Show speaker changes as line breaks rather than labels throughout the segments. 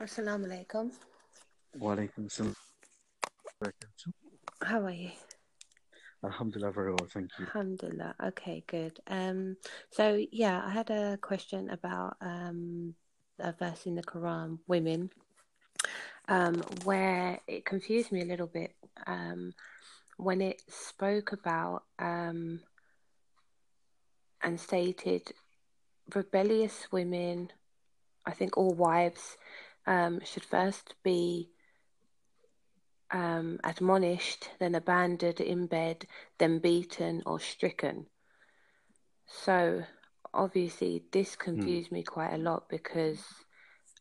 Assalamu alaikum.
Walaikum salam.
How are you?
Alhamdulillah, very well, thank you.
Alhamdulillah. Okay, good. Um, so yeah, I had a question about um a verse in the Quran, women, um, where it confused me a little bit. Um, when it spoke about um and stated rebellious women, I think all wives um, should first be um, admonished, then abandoned in bed, then beaten or stricken. So obviously, this confused mm. me quite a lot because,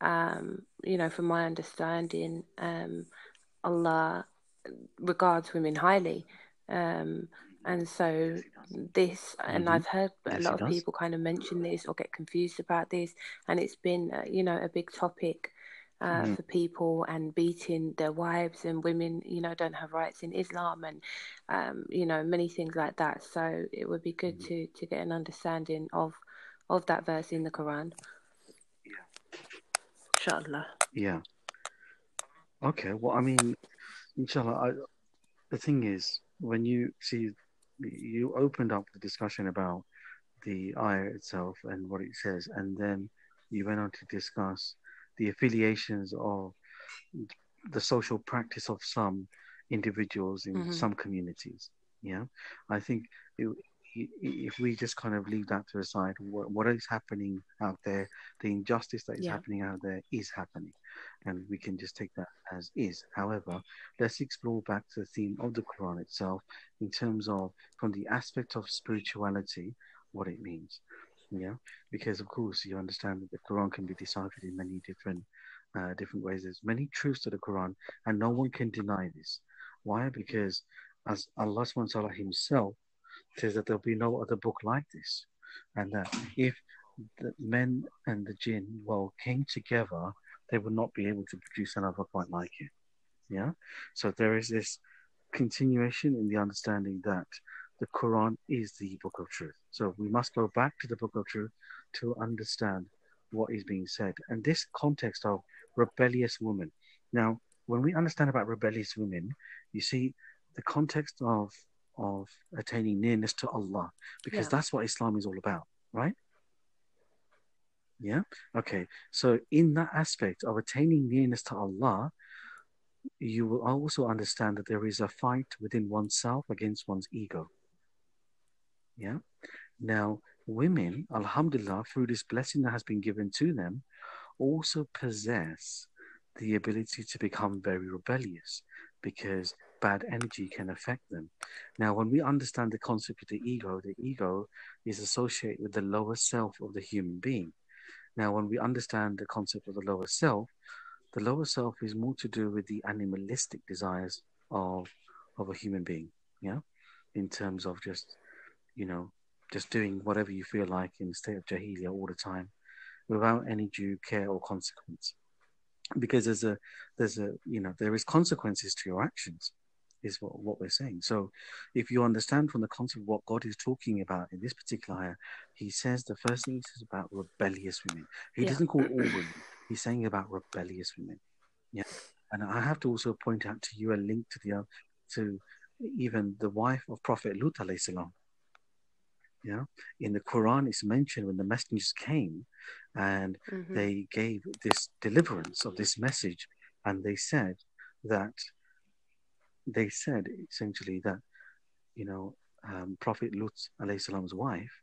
um, you know, from my understanding, um, Allah regards women highly. Um, and so this, and mm-hmm. I've heard a lot of people kind of mention this or get confused about this, and it's been, uh, you know, a big topic uh, mm. for people and beating their wives and women, you know, don't have rights in Islam and, um, you know, many things like that. So it would be good mm. to, to get an understanding of of that verse in the Quran.
Yeah.
Inshallah.
Yeah. Okay. Well, I mean, inshallah, I, the thing is, when you see, you opened up the discussion about the ayah itself and what it says, and then you went on to discuss the affiliations of the social practice of some individuals in mm-hmm. some communities. Yeah, I think it, if we just kind of leave that to the side, what, what is happening out there, the injustice that is yeah. happening out there is happening, and we can just take that as is. However, let's explore back to the theme of the Quran itself in terms of from the aspect of spirituality, what it means yeah because of course you understand that the quran can be deciphered in many different uh, different ways. There's many truths to the quran and no one can deny this. Why? Because as allah SWT himself says that there'll be no other book like this and that if the men and the jinn well came together they would not be able to produce another quite like it yeah? So there is this continuation in the understanding that the Quran is the book of truth. So we must go back to the book of truth to understand what is being said. And this context of rebellious woman. Now, when we understand about rebellious women, you see the context of of attaining nearness to Allah, because yeah. that's what Islam is all about, right? Yeah. Okay. So in that aspect of attaining nearness to Allah, you will also understand that there is a fight within oneself against one's ego. Yeah. Now, women, alhamdulillah, through this blessing that has been given to them, also possess the ability to become very rebellious because bad energy can affect them. Now, when we understand the concept of the ego, the ego is associated with the lower self of the human being. Now, when we understand the concept of the lower self, the lower self is more to do with the animalistic desires of of a human being, yeah, in terms of just you know, just doing whatever you feel like in the state of jahiliyyah all the time without any due care or consequence. Because there's a, there's a, you know, there is consequences to your actions, is what, what we're saying. So if you understand from the concept of what God is talking about in this particular ayah, he says the first thing he says about rebellious women. He yeah. doesn't call all women, he's saying about rebellious women. Yeah. And I have to also point out to you a link to the, to even the wife of Prophet Lut alayhi salam yeah, in the Quran, it's mentioned when the messengers came and mm-hmm. they gave this deliverance of this message, and they said that they said essentially that you know um, Prophet Lut salam's wife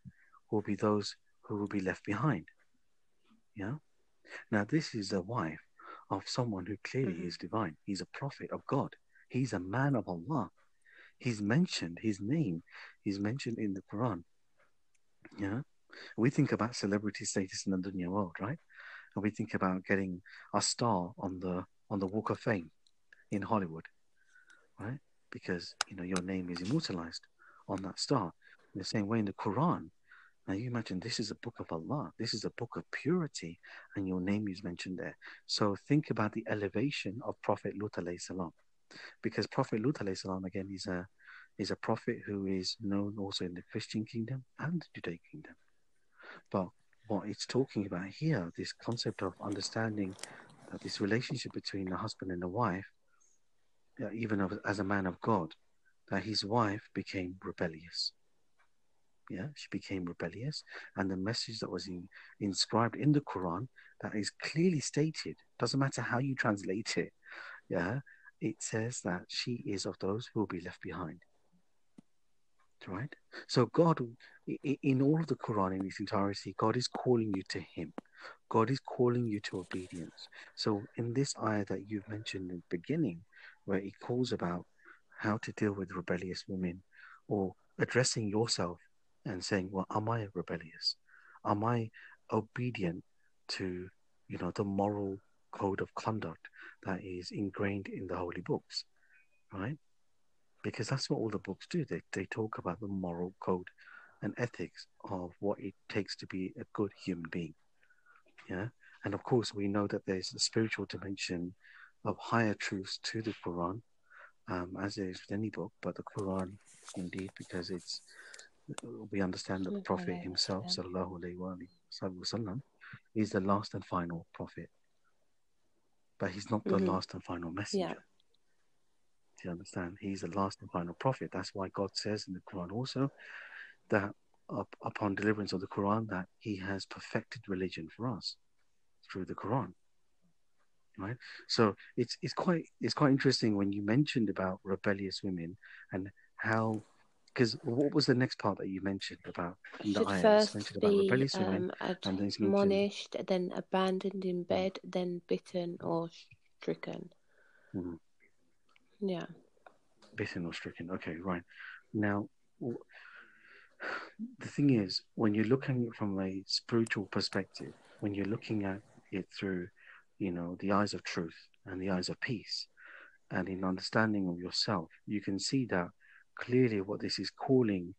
will be those who will be left behind. Yeah. Now this is a wife of someone who clearly mm-hmm. is divine. He's a prophet of God. He's a man of Allah. He's mentioned his name. He's mentioned in the Quran. Yeah. We think about celebrity status in the dunya world, right? And we think about getting a star on the on the Walk of Fame in Hollywood, right? Because you know your name is immortalized on that star. In the same way, in the Quran, now you imagine this is a book of Allah. This is a book of purity, and your name is mentioned there. So think about the elevation of Prophet Lut salam, because Prophet Lut salam again is a is a prophet who is known also in the Christian kingdom and the Judaic kingdom. But what it's talking about here, this concept of understanding that this relationship between the husband and the wife, uh, even as a man of God, that his wife became rebellious. Yeah, she became rebellious, and the message that was in, inscribed in the Quran that is clearly stated, doesn't matter how you translate it, yeah, it says that she is of those who will be left behind. Right? So, God, in all of the Quran in its entirety, God is calling you to Him. God is calling you to obedience. So, in this ayah that you've mentioned in the beginning, where He calls about how to deal with rebellious women, or addressing yourself and saying, Well, am I rebellious? Am I obedient to, you know, the moral code of conduct that is ingrained in the holy books? Right? Because that's what all the books do. They they talk about the moral code and ethics of what it takes to be a good human being. Yeah. And of course we know that there's a spiritual dimension of higher truths to the Quran, um, as there is with any book, but the Quran indeed because it's we understand that the Prophet himself, sallallahu alaihi wasallam, is the last and final prophet, but he's not the mm-hmm. last and final messenger. Yeah. You understand? He's the last and final prophet. That's why God says in the Quran also that up, upon deliverance of the Quran, that He has perfected religion for us through the Quran. Right. So it's it's quite it's quite interesting when you mentioned about rebellious women and how because what was the next part that you mentioned about
the first mentioned be about um, admonished, then abandoned in bed, then bitten or stricken. Mm-hmm. Yeah.
Bitten or stricken. Okay, right. Now, the thing is, when you're looking from a spiritual perspective, when you're looking at it through, you know, the eyes of truth and the eyes of peace, and in understanding of yourself, you can see that clearly what this is calling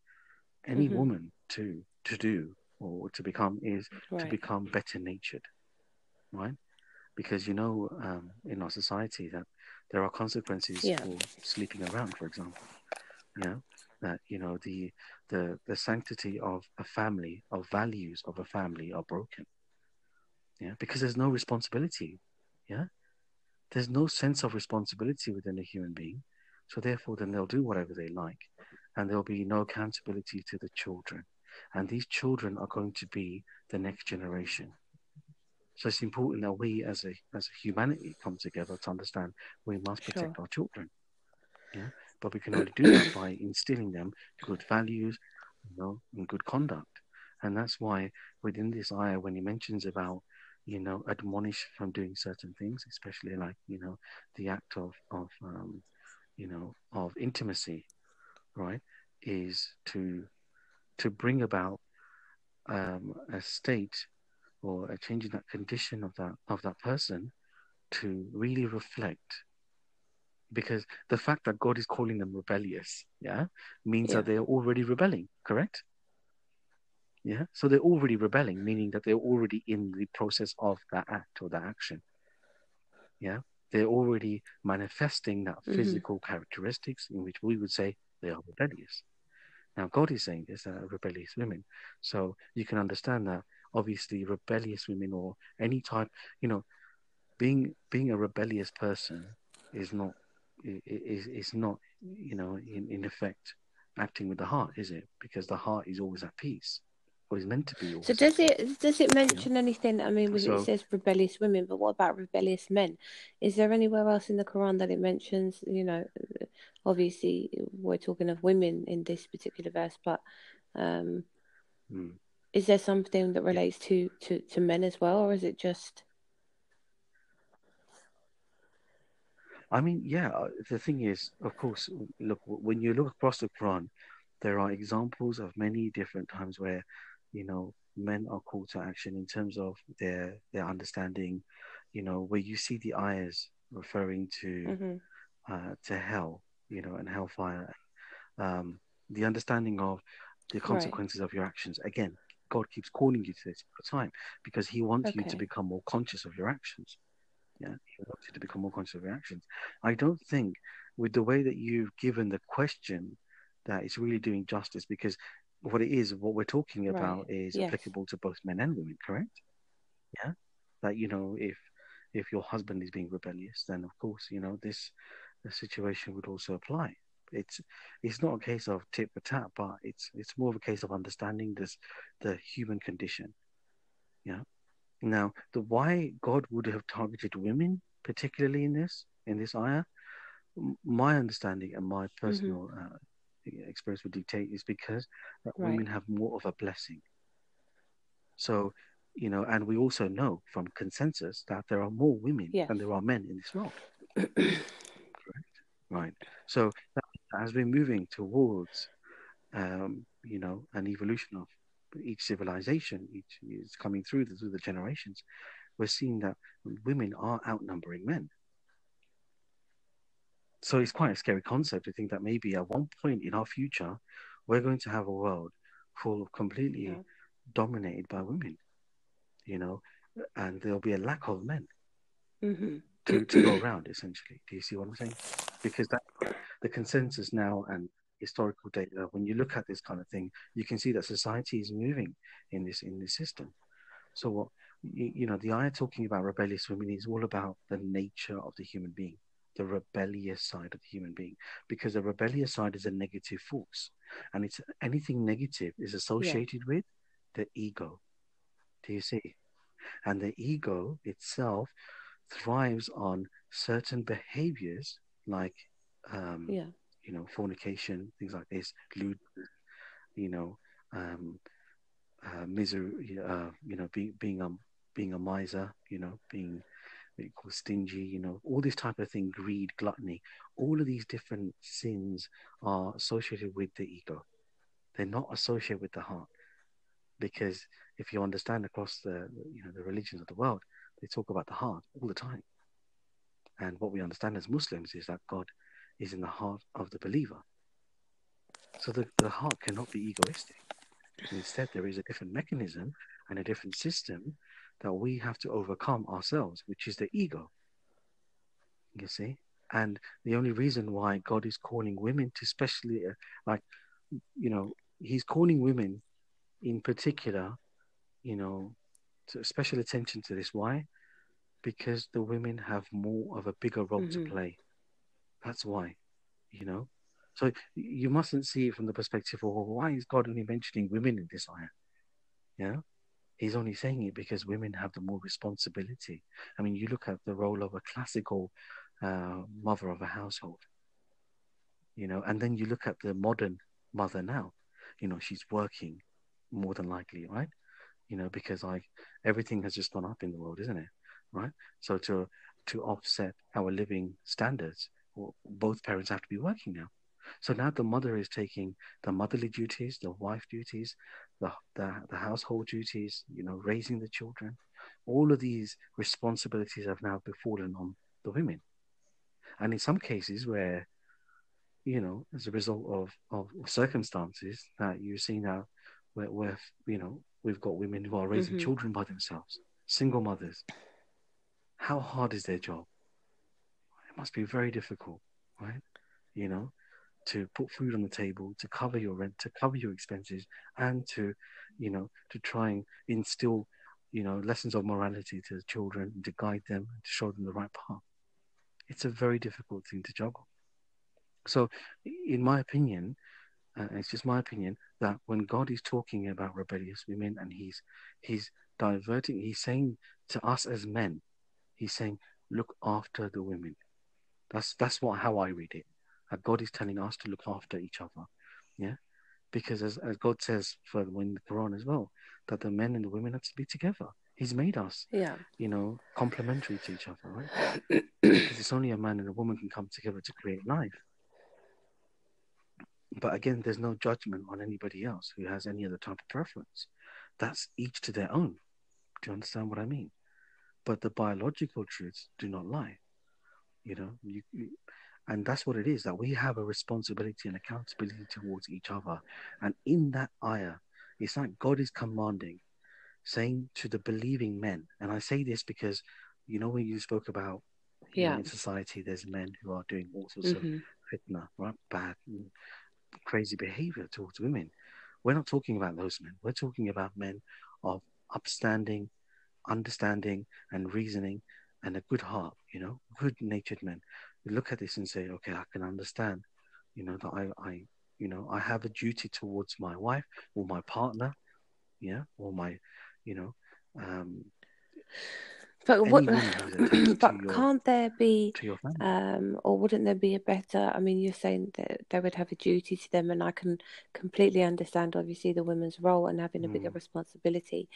any mm-hmm. woman to to do or to become is right. to become better natured right because you know um, in our society that there are consequences yeah. for sleeping around for example yeah that you know the the the sanctity of a family of values of a family are broken yeah because there's no responsibility yeah there's no sense of responsibility within a human being so therefore, then they'll do whatever they like, and there'll be no accountability to the children. And these children are going to be the next generation. So it's important that we, as a as a humanity, come together to understand we must protect sure. our children. Yeah, but we can only do that by instilling them good values, you know, and good conduct. And that's why within this ayah, when he mentions about you know admonish from doing certain things, especially like you know the act of of um, you know, of intimacy, right, is to to bring about um, a state or a change in that condition of that of that person to really reflect because the fact that God is calling them rebellious, yeah, means yeah. that they're already rebelling, correct? Yeah, so they're already rebelling, meaning that they're already in the process of that act or that action. Yeah, they're already manifesting that mm-hmm. physical characteristics in which we would say they are rebellious. Now, God is saying this are rebellious women. So you can understand that obviously rebellious women or any type, you know, being being a rebellious person is not is is not you know in, in effect acting with the heart, is it? Because the heart is always at peace or is meant to be.
So does it does it mention yeah. anything? I mean, so, it says rebellious women, but what about rebellious men? Is there anywhere else in the Quran that it mentions? You know, obviously we're talking of women in this particular verse, but um, hmm. Is there something that relates to, to to men as well, or is it just?
I mean, yeah. Uh, the thing is, of course, look when you look across the Quran, there are examples of many different times where you know men are called to action in terms of their their understanding you know where you see the ayahs referring to mm-hmm. uh, to hell you know and hellfire um, the understanding of the consequences right. of your actions again god keeps calling you to this all the time because he wants okay. you to become more conscious of your actions yeah he wants you to become more conscious of your actions i don't think with the way that you've given the question that it's really doing justice because what it is, what we're talking about right. is yes. applicable to both men and women, correct? Yeah. That you know, if if your husband is being rebellious, then of course, you know, this the situation would also apply. It's it's not a case of tit for tat, but it's it's more of a case of understanding this the human condition. Yeah. Now, the why God would have targeted women, particularly in this in this ayah, my understanding and my mm-hmm. personal mm-hmm. uh, experience would dictate is because right. women have more of a blessing. So, you know, and we also know from consensus that there are more women yes. than there are men in this world. Correct. Right. So, as we're moving towards, um, you know, an evolution of each civilization, each is coming through the, through the generations, we're seeing that women are outnumbering men. So it's quite a scary concept to think that maybe at one point in our future, we're going to have a world full of completely yeah. dominated by women, you know, and there'll be a lack of men mm-hmm. to, to go around, essentially. Do you see what I'm saying? Because that the consensus now and historical data, when you look at this kind of thing, you can see that society is moving in this in this system. So what you, you know, the ayah talking about rebellious women is all about the nature of the human being the rebellious side of the human being because the rebellious side is a negative force and it's anything negative is associated yeah. with the ego do you see and the ego itself thrives on certain behaviors like um, yeah. you know fornication things like this lewd you know um, uh, misery uh, you know being being a being a miser you know being you call stingy, you know, all this type of thing, greed, gluttony, all of these different sins are associated with the ego. They're not associated with the heart. Because if you understand across the you know the religions of the world, they talk about the heart all the time. And what we understand as Muslims is that God is in the heart of the believer. So the, the heart cannot be egoistic. Instead, there is a different mechanism and a different system that we have to overcome ourselves, which is the ego. You see? And the only reason why God is calling women to especially, uh, like, you know, He's calling women in particular, you know, to special attention to this. Why? Because the women have more of a bigger role mm-hmm. to play. That's why, you know. So you mustn't see it from the perspective of well, why is God only mentioning women in this ayah? Yeah, He's only saying it because women have the more responsibility. I mean, you look at the role of a classical uh, mother of a household, you know, and then you look at the modern mother now. You know, she's working more than likely, right? You know, because like everything has just gone up in the world, isn't it? Right. So to to offset our living standards, both parents have to be working now. So now the mother is taking the motherly duties, the wife duties, the, the, the household duties, you know, raising the children. All of these responsibilities have now befallen on the women. And in some cases where, you know, as a result of, of circumstances that you see now where, where you know, we've got women who are raising mm-hmm. children by themselves, single mothers. How hard is their job? It must be very difficult, right? You know, to put food on the table, to cover your rent, to cover your expenses, and to, you know, to try and instill, you know, lessons of morality to the children, to guide them, to show them the right path. It's a very difficult thing to juggle. So, in my opinion, uh, it's just my opinion that when God is talking about rebellious women and He's He's diverting, He's saying to us as men, He's saying, look after the women. That's that's what how I read it that God is telling us to look after each other. Yeah. Because as, as God says further in the Quran as well, that the men and the women have to be together. He's made us,
yeah,
you know, complementary to each other, right? because it's only a man and a woman can come together to create life. But again, there's no judgment on anybody else who has any other type of preference. That's each to their own. Do you understand what I mean? But the biological truths do not lie. You know, you, you and that's what it is that we have a responsibility and accountability towards each other. And in that ayah, it's like God is commanding, saying to the believing men, and I say this because you know when you spoke about yeah. Know, in society there's men who are doing all sorts mm-hmm. of fitna, right? Bad crazy behavior towards women. We're not talking about those men. We're talking about men of upstanding, understanding and reasoning and a good heart, you know, good natured men, look at this and say, okay, I can understand, you know, that I, I, you know, I have a duty towards my wife or my partner, yeah, or my, you know, um,
but what? but your, can't there be, um, or wouldn't there be a better? I mean, you're saying that they would have a duty to them, and I can completely understand, obviously, the women's role and having a bigger mm. responsibility.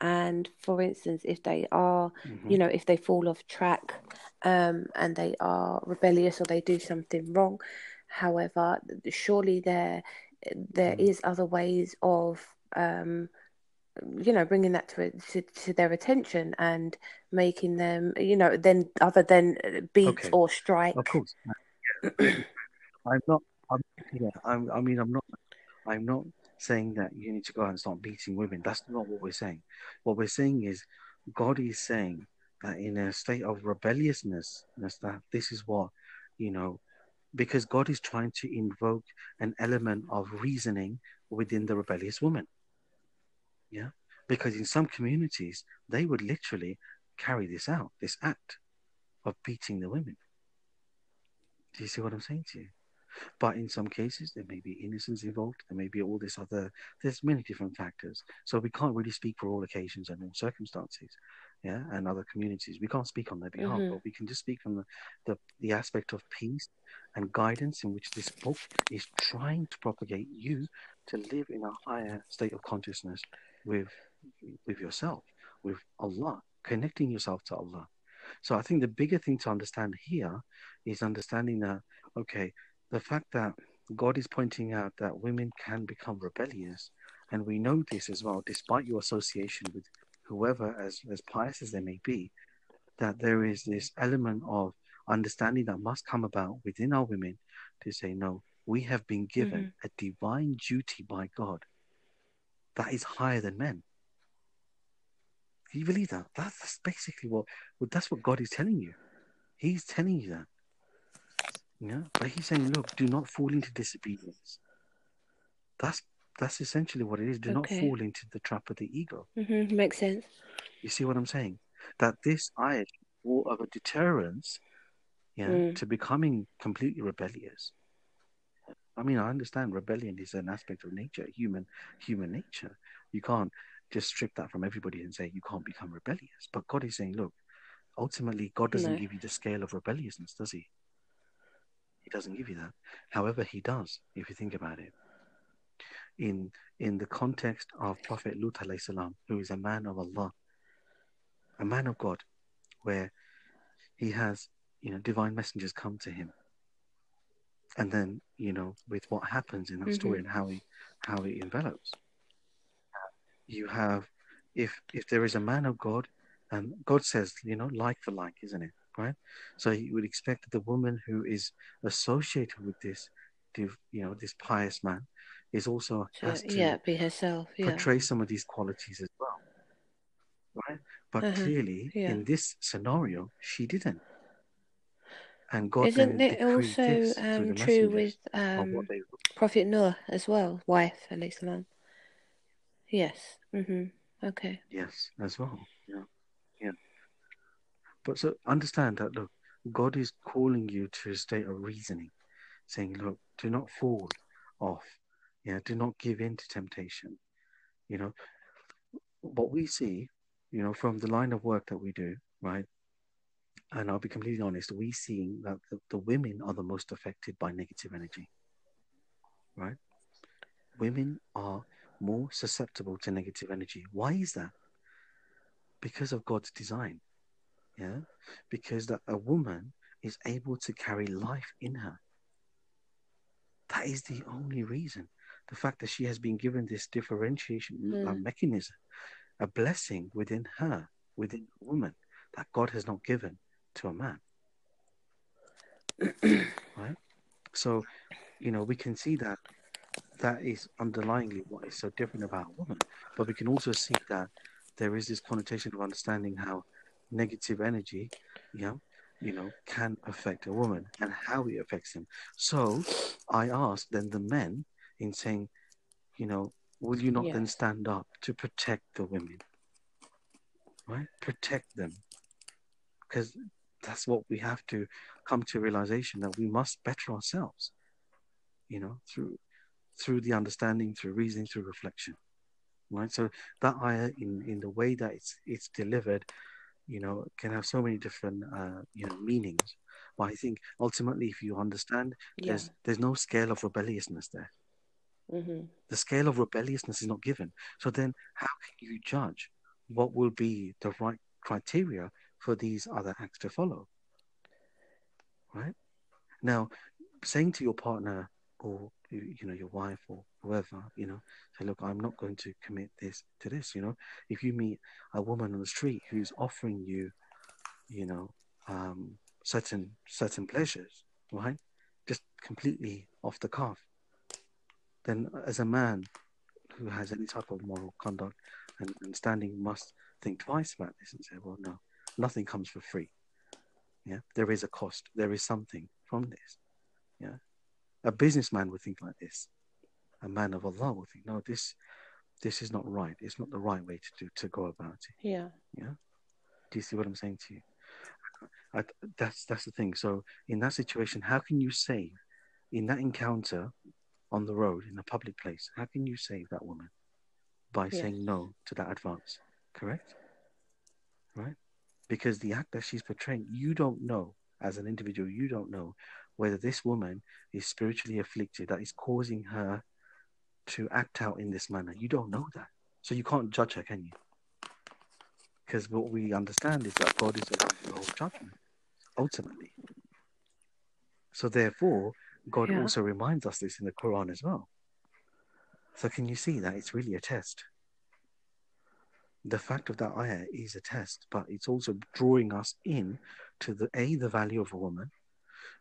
And for instance, if they are, mm-hmm. you know, if they fall off track, um, and they are rebellious or they do something wrong, however, surely there there mm. is other ways of um, you know bringing that to, to, to their attention and making them you know then other than uh, beat okay. or strike
of course. I'm not I'm, yeah, I'm, i mean i'm not i'm not saying that you need to go out and start beating women. That's not what we're saying. What we're saying is god is saying that in a state of rebelliousness that this is what you know because god is trying to invoke an element of reasoning within the rebellious woman yeah. Because in some communities, they would literally carry this out, this act of beating the women. Do you see what I'm saying to you? But in some cases, there may be innocence involved. There may be all this other. There's many different factors. So we can't really speak for all occasions and all circumstances, yeah, and other communities. We can't speak on their behalf, mm-hmm. but we can just speak from the, the the aspect of peace and guidance in which this book is trying to propagate you to live in a higher state of consciousness with with yourself, with Allah, connecting yourself to Allah. So I think the bigger thing to understand here is understanding that okay, the fact that God is pointing out that women can become rebellious, and we know this as well, despite your association with whoever, as as pious as they may be, that there is this element of understanding that must come about within our women to say, no, we have been given mm-hmm. a divine duty by God that is higher than men. Do you believe that? That's, that's basically what well, that's what God is telling you. He's telling you that. Yeah, but he's saying, look, do not fall into disobedience. That's that's essentially what it is. Do okay. not fall into the trap of the ego.
Mm-hmm. Makes sense.
You see what I'm saying? That this ayat more of a deterrence, yeah, mm. to becoming completely rebellious. I mean, I understand rebellion is an aspect of nature, human human nature. You can't just strip that from everybody and say you can't become rebellious. But God is saying, look, ultimately, God doesn't no. give you the scale of rebelliousness, does He? He doesn't give you that. However, He does, if you think about it. In in the context of Prophet Lut salam, who is a man of Allah, a man of God, where he has you know divine messengers come to him and then you know with what happens in that mm-hmm. story and how he how it envelops you have if if there is a man of god and god says you know like for like isn't it right so you would expect that the woman who is associated with this you know this pious man is also has to
yeah be herself
yeah. portray some of these qualities as well right but uh-huh. clearly yeah. in this scenario she didn't and God
Isn't it also um, true with um, Prophet Noah as well, wife, alayhi salam? Yes. Mm-hmm. Okay.
Yes, as well. Yeah. Yeah. But so understand that, look, God is calling you to a state of reasoning, saying, look, do not fall off. Yeah. Do not give in to temptation. You know, what we see, you know, from the line of work that we do, right? And I'll be completely honest, we seeing that the, the women are the most affected by negative energy. Right? Women are more susceptible to negative energy. Why is that? Because of God's design. Yeah? Because that a woman is able to carry life in her. That is the only reason. The fact that she has been given this differentiation mm. mechanism, a blessing within her, within a woman, that God has not given to a man. right? So, you know, we can see that that is underlyingly what is so different about a woman. But we can also see that there is this connotation of understanding how negative energy, you know, you know, can affect a woman and how it affects him. So I asked then the men in saying, you know, will you not then stand up to protect the women? Right? Protect them because that's what we have to come to realization that we must better ourselves you know through through the understanding through reasoning through reflection right? So that ayah in in the way that it's it's delivered you know can have so many different uh, you know meanings. But i think ultimately if you understand
Yeah.
there's there's no scale of rebelliousness there.
Hmm
the scale of rebelliousness is not given. So then how can you judge what will be the right criteria for these other acts to follow right? Now saying to your partner or you know your wife or whoever you know say look i'm not going to commit this to this you know if you meet a woman on the street who's offering you you know um certain certain pleasures right just completely off the cuff then as a man who has any type of moral conduct and, and standing must think twice about this and say well no nothing comes for free. Yeah there is a cost. There is something from this. Yeah a businessman would think like this. A man of allah would think no this this is not right. It's not the right way to do to go about it.
Yeah. Yeah.
do you see what i'm saying to you? I, that's that's the thing. So in that situation how can you save? In that encounter on the road in a public place how can you save that woman? By
Yes.
saying no to that advance correct? Right because the act that she's portraying you don't know as an individual you don't know whether this woman is spiritually afflicted that is causing her to act out in this manner. You don't know that. So you can't judge her can you? Because what we understand is that god is the one who judgment ultimately. So therefore god
Yeah.
also reminds us this in the quran as well. So can you see that it's really a test the fact of that ayah is a test, but it's also drawing us in to the A, the value of a woman,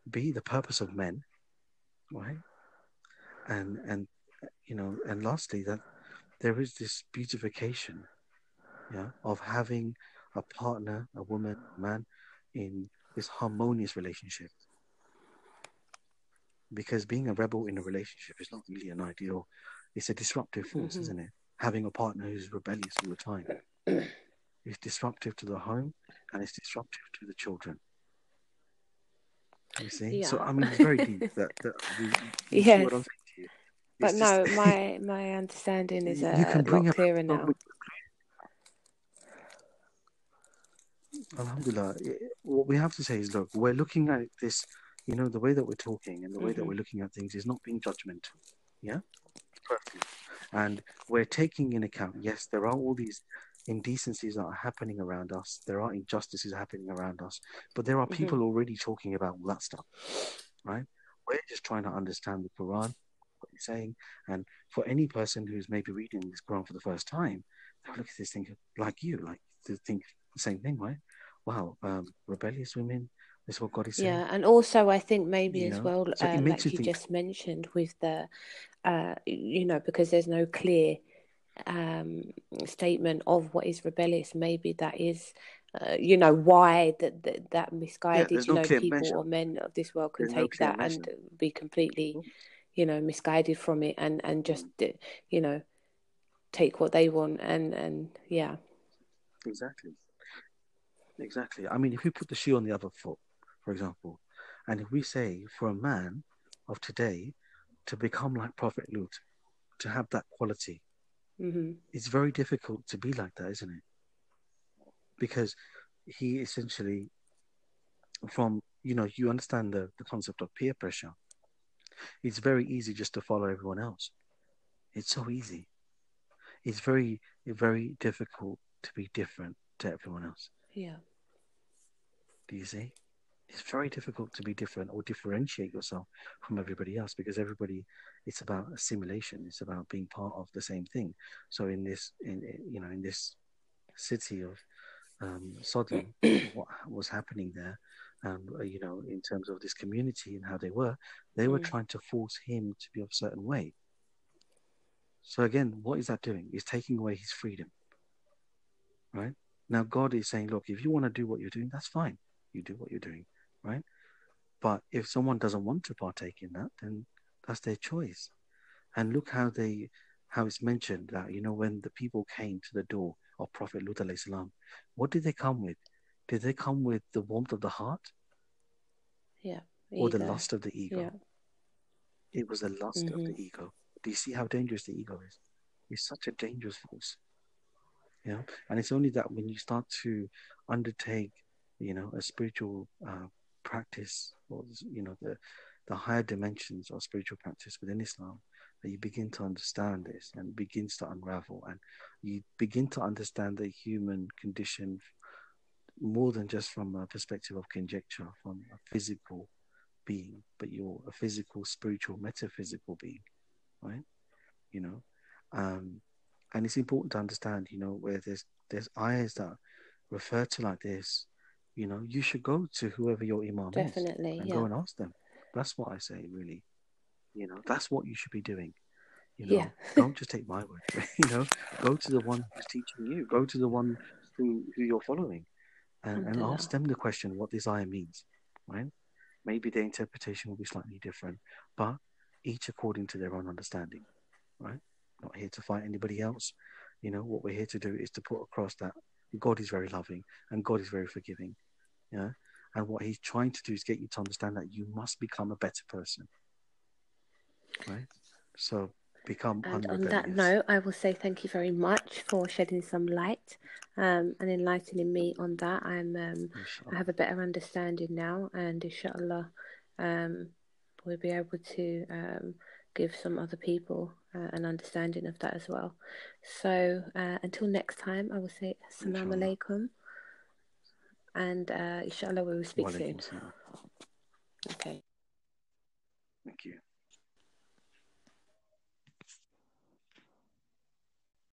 B, the purpose of men, right? And and you know, and lastly that there is this beautification, yeah, of having a partner, a woman, a man in this harmonious relationship. Because being a rebel in a relationship is not really an ideal, it's a disruptive force,
Mhm.
isn't it? Having a partner who's rebellious all the time. it's disruptive to the home and it's disruptive to the children. You see? So I mean it's very deep that, that you, you see
Yes.
what I'm saying to you.
But
It's
no, my my understanding is
You
a,
can
a
bring
lot
up-
clearer now.
Alhamdulillah, what we have to say is, look, we're looking at this, you know, the way that we're talking and the way that
Mhm.
we're looking at things is not being judgmental. Yeah? Perfect. And we're taking in account, yes, there are all these indecencies that are happening around us, there are injustices happening around us, but there are
Mhm.
people already talking about all that stuff, right? We're just trying to understand the Quran, what it's saying, and for any person who's maybe reading this Quran for the first time, they'll look at this thing like you, like to think the same thing, right? Wow, um, rebellious women. Is what God is saying.
Yeah, and also I think maybe
You
as
know,
well,
so
uh, like
you
you just mentioned with the, uh, you know, because there's no clear um, statement of what is rebellious. Maybe that is, uh, you know, why that that, that misguided.
there's
you
no
know, people
measure.
or men of this world can
There's no
take
clear
that and be completely, you know, misguided from it and and just uh, you know take what they want and and yeah.
Exactly. Exactly. I mean, if we put the shoe on the other foot, for example, and if we say for a man of today to become like Prophet Lut, to have that quality,
hmm
it's very difficult to be like that, isn't it? Because he essentially, from, you know, you understand the, the concept of peer pressure. It's very easy just to follow everyone else. It's so easy. It's very, very difficult to be different to everyone else.
Yeah.
Do you see? It's very difficult to be different or differentiate yourself from everybody else because everybody, it's about assimilation. It's about being part of the same thing. So in this, in you know, in this city of um, Sodom, what was happening there, um, you know, in terms of this community and how they were, they were
Mm.
trying to force him to be of a certain way. So again, what is that doing? It's taking away his freedom. Right? Now God is saying, look, if you want to do what you're doing, that's fine. You do what you're doing, right? But if someone doesn't want to partake in that, then that's their choice. And look how they how it's mentioned that, you know, when the people came to the door of Prophet Lut salam, what did they come with? did they come with the warmth of the heart?
Yeah.
Or the lust of the ego?
Yeah.
It was the lust
mm-hmm.
of the ego. Do you see how dangerous the ego is? It's such a dangerous force. Yeah. And it's only that when you start to undertake, you know, a spiritual uh, practice or, you know, the, the higher dimensions of spiritual practice within Islam, that you begin to understand this and begins to unravel and you begin to understand the human condition more than just from a perspective of conjecture, from a physical being, but you're a physical, spiritual, metaphysical being, right? You know, um, and it's important to understand, you know, where there's there's ayahs that refer to like this, you know, you should go to whoever your imam
Definitely,
is and
yeah.
go and ask them. That's what I say, really. You know, that's what you should be doing. You know,
yeah.
don't just take my word. you know, go to the one who's teaching you. Go to the one who who you're following and, and ask them the question what this ayah means, right? Maybe their interpretation will be slightly different, but each according to their own understanding, right? Not here to fight anybody else. You know, what we're here to do is to put across that God is very loving and God is very forgiving. Yeah. And what he's trying to do is get you to understand that you must become a better person. Right? So become
and on that note i will say thank you very much for shedding some light um, and enlightening me on that i'm um, i have a better understanding now and inshallah um, we'll be able to um, give some other people uh, an understanding of that as well so uh, until next time i will say assalamu alaikum and uh, inshallah we will speak soon. Okay.
Thank you